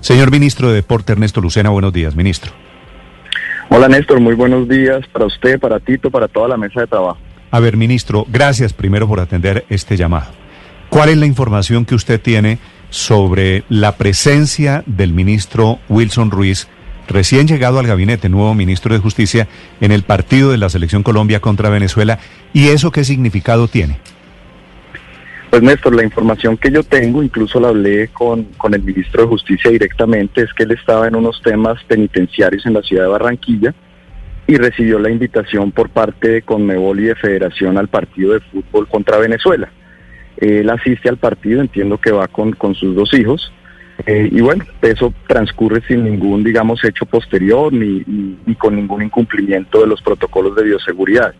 Señor ministro de Deporte Ernesto Lucena, buenos días, ministro. Hola Néstor, muy buenos días para usted, para Tito, para toda la mesa de trabajo. A ver, ministro, gracias primero por atender este llamado. ¿Cuál es la información que usted tiene sobre la presencia del ministro Wilson Ruiz, recién llegado al gabinete, nuevo ministro de Justicia, en el partido de la Selección Colombia contra Venezuela? ¿Y eso qué significado tiene? Pues Néstor, la información que yo tengo, incluso la hablé con, con el ministro de Justicia directamente, es que él estaba en unos temas penitenciarios en la ciudad de Barranquilla y recibió la invitación por parte de Conmebol y de Federación al partido de fútbol contra Venezuela. Él asiste al partido, entiendo que va con, con sus dos hijos, eh, y bueno, eso transcurre sin ningún, digamos, hecho posterior ni, ni, ni con ningún incumplimiento de los protocolos de bioseguridad.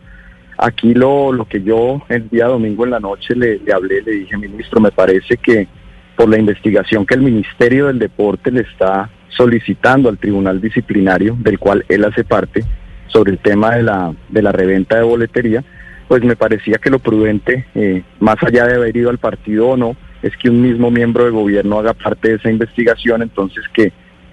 Aquí lo, lo que yo el día domingo en la noche le, hablé, le dije, ministro, me parece que por la investigación que el Ministerio del Deporte le está solicitando al Tribunal Disciplinario, del cual él hace parte, sobre el tema de la, de la reventa de boletería, pues me parecía que lo prudente, eh, más allá de haber ido al partido o no, es que un mismo miembro de gobierno haga parte de esa investigación, entonces que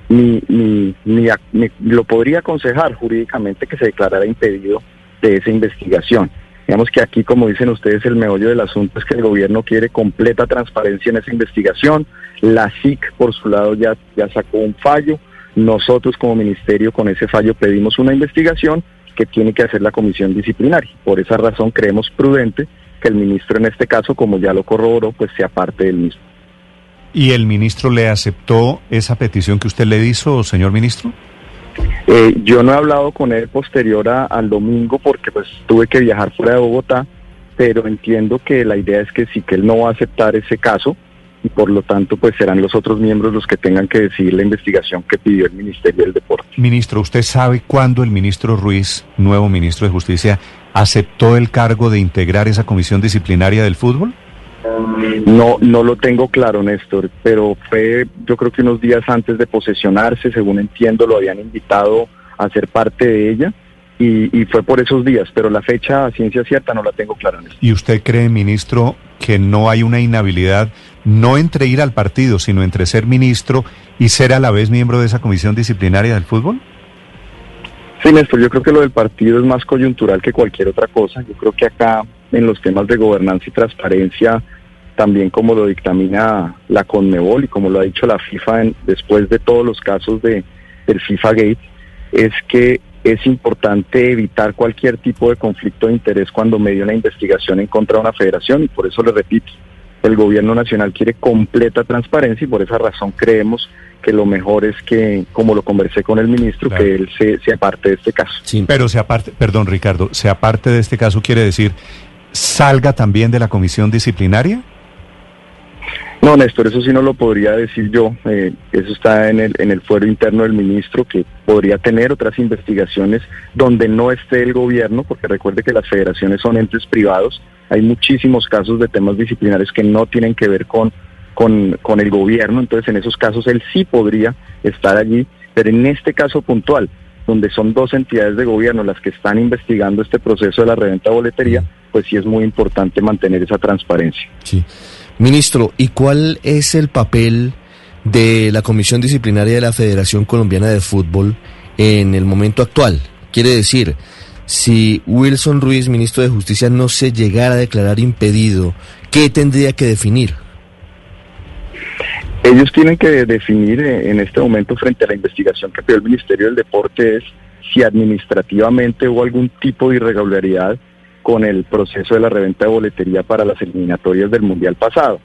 ni, ni, ni, ni lo podría aconsejar jurídicamente que se declarara impedido de esa investigación. Digamos que aquí, como dicen ustedes, el meollo del asunto es que el gobierno quiere completa transparencia en esa investigación. La SIC, por su lado, ya, ya sacó un fallo. Nosotros, como ministerio, con ese fallo pedimos una investigación que tiene que hacer la comisión disciplinaria. Por esa razón, creemos prudente que el ministro, en este caso, como ya lo corroboró, pues sea parte del mismo. ¿Y el ministro le aceptó esa petición que usted le hizo, señor ministro? Eh, yo no he hablado con él posterior a, al domingo porque pues tuve que viajar fuera de Bogotá, pero entiendo que la idea es que sí que él no va a aceptar ese caso y por lo tanto pues serán los otros miembros los que tengan que decidir la investigación que pidió el Ministerio del Deporte. Ministro, ¿usted sabe cuándo el ministro Ruiz, nuevo ministro de Justicia, aceptó el cargo de integrar esa comisión disciplinaria del fútbol? No, no lo tengo claro, Néstor, pero fue yo creo que unos días antes de posesionarse, según entiendo, lo habían invitado a ser parte de ella y, y fue por esos días, pero la fecha a ciencia cierta no la tengo clara. Néstor. ¿Y usted cree, ministro, que no hay una inhabilidad, no entre ir al partido, sino entre ser ministro y ser a la vez miembro de esa comisión disciplinaria del fútbol? Sí, Néstor, yo creo que lo del partido es más coyuntural que cualquier otra cosa. Yo creo que acá en los temas de gobernanza y transparencia, también como lo dictamina la Conmebol y como lo ha dicho la FIFA en, después de todos los casos de, del FIFA Gate, es que es importante evitar cualquier tipo de conflicto de interés cuando medio una investigación en contra de una federación y por eso le repito, el gobierno nacional quiere completa transparencia y por esa razón creemos que lo mejor es que, como lo conversé con el ministro, Claro. que él se, se aparte de este caso. Sí. Pero se aparte, perdón Ricardo, se aparte de este caso quiere decir, salga también de la comisión disciplinaria? No, Néstor, eso sí no lo podría decir yo. Eh, eso está en el, en el fuero interno del ministro, que podría tener otras investigaciones donde no esté el gobierno, porque recuerde que las federaciones son entes privados. Hay muchísimos casos de temas disciplinarios que no tienen que ver con, con, con el gobierno, entonces en esos casos él sí podría estar allí, pero en este caso puntual, donde son dos entidades de gobierno las que están investigando este proceso de la reventa de boletería, pues sí es muy importante mantener esa transparencia. Sí. Ministro, ¿y cuál es el papel de la Comisión Disciplinaria de la Federación Colombiana de Fútbol en el momento actual? Quiere decir, si Wilson Ruiz, ministro de Justicia, no se llegara a declarar impedido, ¿qué tendría que definir? Ellos tienen que definir eh, en este momento frente a la investigación que pidió el Ministerio del Deporte es si administrativamente hubo algún tipo de irregularidad con el proceso de la reventa de boletería para las eliminatorias del Mundial pasado.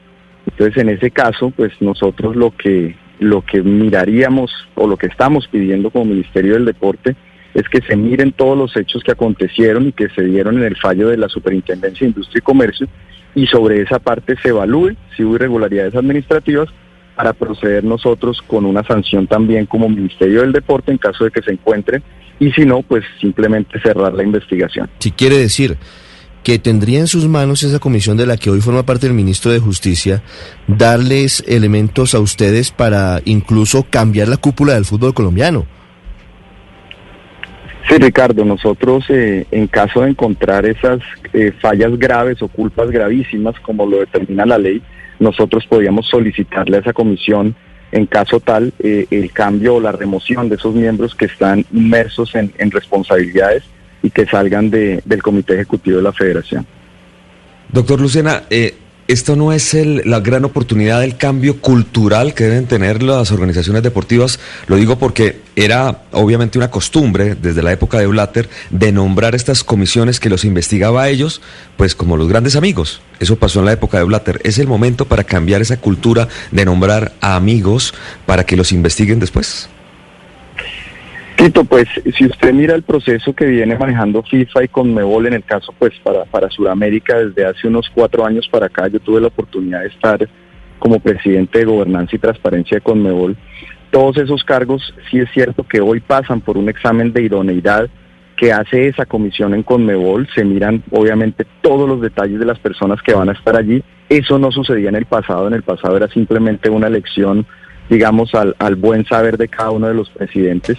Entonces, en ese caso, pues nosotros lo que lo que miraríamos o lo que estamos pidiendo como Ministerio del Deporte es que se miren todos los hechos que acontecieron y que se dieron en el fallo de la Superintendencia de Industria y Comercio y sobre esa parte se evalúe si hubo irregularidades administrativas para proceder nosotros con una sanción también como Ministerio del Deporte en caso de que se encuentren y si no, pues simplemente cerrar la investigación. Si quiere decir que tendría en sus manos esa comisión de la que hoy forma parte el ministro de Justicia, darles elementos a ustedes para incluso cambiar la cúpula del fútbol colombiano. Sí, Ricardo, nosotros eh, en caso de encontrar esas eh, fallas graves o culpas gravísimas, como lo determina la ley, nosotros podríamos solicitarle a esa comisión, en caso tal, eh, el cambio o la remoción de esos miembros que están inmersos en, en responsabilidades y que salgan de, del Comité Ejecutivo de la Federación. Doctor Lucena, eh, ¿esto no es el, la gran oportunidad del cambio cultural que deben tener las organizaciones deportivas? Lo digo porque era obviamente una costumbre desde la época de Blatter de nombrar estas comisiones que los investigaba a ellos, pues como los grandes amigos. Eso pasó en la época de Blatter. ¿Es el momento para cambiar esa cultura de nombrar a amigos para que los investiguen después? Tito, pues si usted mira el proceso que viene manejando FIFA y Conmebol en el caso pues para, para Sudamérica desde hace unos cuatro años para acá, yo tuve la oportunidad de estar como presidente de gobernanza y transparencia de Conmebol. Todos esos cargos sí es cierto que hoy pasan por un examen de idoneidad que hace esa comisión en Conmebol, se miran obviamente todos los detalles de las personas que van a estar allí. Eso no sucedía en el pasado, en el pasado era simplemente una elección, digamos, al, al buen saber de cada uno de los presidentes.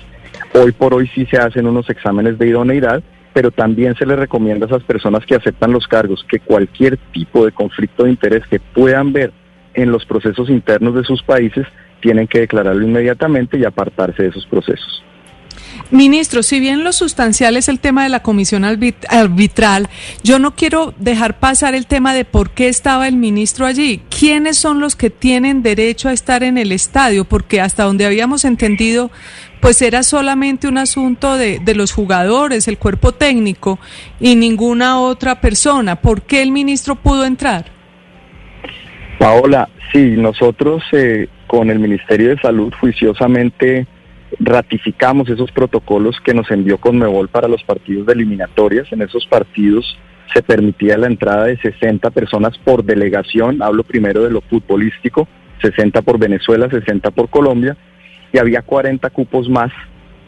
Hoy por hoy sí se hacen unos exámenes de idoneidad, pero también se les recomienda a esas personas que aceptan los cargos que cualquier tipo de conflicto de interés que puedan ver en los procesos internos de sus países tienen que declararlo inmediatamente y apartarse de esos procesos. Ministro, si bien lo sustancial es el tema de la comisión arbitral, yo no quiero dejar pasar el tema de por qué estaba el ministro allí. ¿Quiénes son los que tienen derecho a estar en el estadio? Porque hasta donde habíamos entendido, pues era solamente un asunto de, de los jugadores, el cuerpo técnico y ninguna otra persona. ¿Por qué el ministro pudo entrar? Paola, sí, nosotros eh, con el Ministerio de Salud juiciosamente ratificamos esos protocolos que nos envió Conmebol para los partidos de eliminatorias. En esos partidos se permitía la entrada de 60 personas por delegación, hablo primero de lo futbolístico, 60 por Venezuela, 60 por Colombia, y había 40 cupos más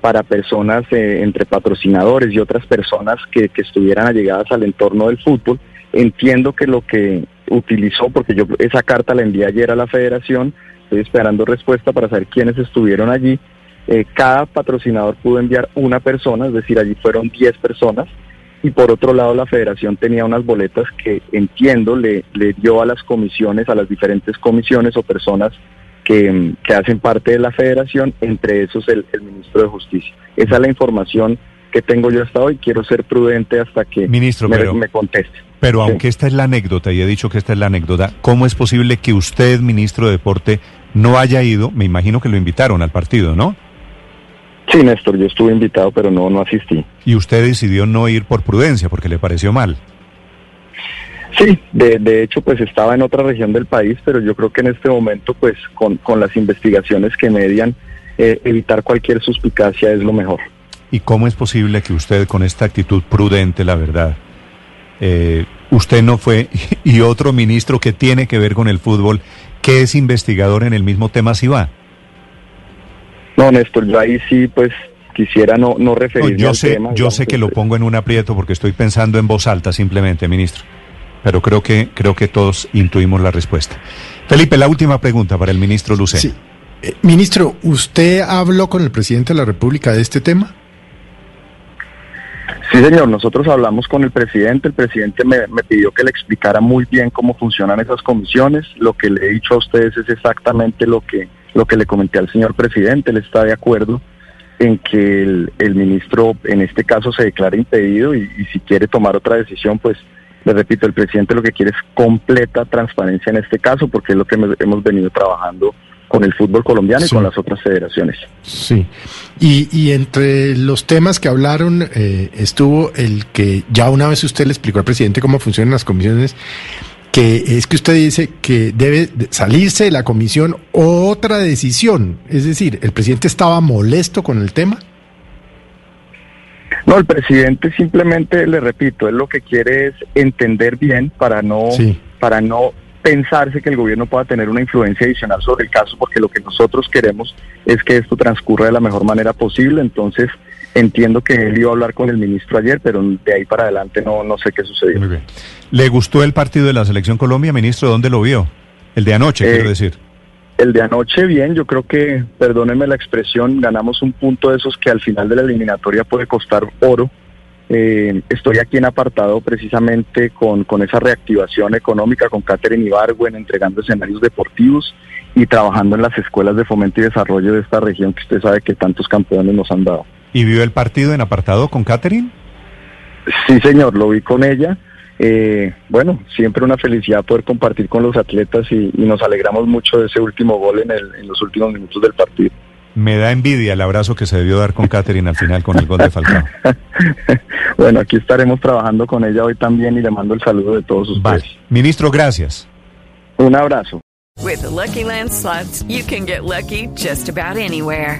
para personas eh, entre patrocinadores y otras personas que, que estuvieran allegadas al entorno del fútbol. Entiendo que lo que utilizó, porque yo esa carta la envié ayer a la federación, estoy esperando respuesta para saber quiénes estuvieron allí, eh, cada patrocinador pudo enviar una persona, es decir, allí fueron 10 personas, y por otro lado la federación tenía unas boletas que entiendo le, le dio a las comisiones, a las diferentes comisiones o personas que, que hacen parte de la federación, entre esos el, el, ministro de Justicia. Esa es la información que tengo yo hasta hoy, quiero ser prudente hasta que ministro, me, pero, me conteste. Pero Sí. aunque esta es la anécdota, y he dicho que esta es la anécdota, ¿cómo es posible que usted, ministro de Deporte, no haya ido? Me imagino que lo invitaron al partido, ¿no? Sí, Néstor, yo estuve invitado, pero no, no asistí. Y usted decidió no ir por prudencia, porque le pareció mal. Sí, de, de hecho, pues estaba en otra región del país, pero yo creo que en este momento, pues con, con las investigaciones que median, eh, evitar cualquier suspicacia es lo mejor. ¿Y cómo es posible que usted, con esta actitud prudente, la verdad, eh, usted no fue y otro ministro que tiene que ver con el fútbol, que es investigador en el mismo tema, sí va? No, Néstor, yo ahí sí, pues quisiera no, no No, referirme yo al sé, tema. yo digamos, sé que lo este, pongo en un aprieto porque estoy pensando en voz alta simplemente, ministro. Pero creo que creo que todos intuimos la respuesta. Felipe, la última pregunta para el ministro Lucena. Sí. Eh, ministro, ¿usted habló con el presidente de la República de este tema? Sí, señor, nosotros hablamos con el presidente, el presidente me, me pidió que le explicara muy bien cómo funcionan esas comisiones, lo que le he dicho a ustedes es exactamente lo que, lo que le comenté al señor presidente, él está de acuerdo en que el, el ministro en este caso se declare impedido y, y si quiere tomar otra decisión, pues le repito, el presidente lo que quiere es completa transparencia en este caso porque es lo que hemos, venido trabajando con el fútbol colombiano Sí. y con las otras federaciones. Sí. Y, y entre los temas que hablaron eh, estuvo el que ya una vez usted le explicó al presidente cómo funcionan las comisiones, que es que usted dice que debe de salirse de la comisión otra decisión. Es decir, el presidente estaba molesto con el tema. No, el presidente simplemente, le repito, él lo que quiere es entender bien para no, Sí. para no pensarse que el gobierno pueda tener una influencia adicional sobre el caso, porque lo que nosotros queremos es que esto transcurra de la mejor manera posible. Entonces, entiendo que él iba a hablar con el ministro ayer, pero de ahí para adelante no, no sé qué sucedió. Muy bien. ¿Le gustó el partido de la Selección Colombia, ministro? ¿Dónde lo vio? El de anoche, Eh, quiero decir. El de anoche, bien, yo creo que, perdónenme la expresión, ganamos un punto de esos que al final de la eliminatoria puede costar oro. Eh, estoy aquí en apartado precisamente con, con esa reactivación económica, con Catherine Ibargüen, entregando escenarios deportivos y trabajando en las escuelas de fomento y desarrollo de esta región que usted sabe que tantos campeones nos han dado. ¿Y vio el partido en apartado con Catherine? Sí, señor, lo vi con ella. Eh, bueno, siempre una felicidad poder compartir con los atletas y, y nos alegramos mucho de ese último gol en, el- en los últimos minutos del partido. Me da envidia el abrazo que se debió dar con Catherine al final con el gol de Falcao. bueno, aquí estaremos trabajando con ella hoy también y le mando el saludo de todos ustedes. Vale. Ministro, gracias. Un abrazo. With the Lucky Land slots, you can get lucky just about anywhere.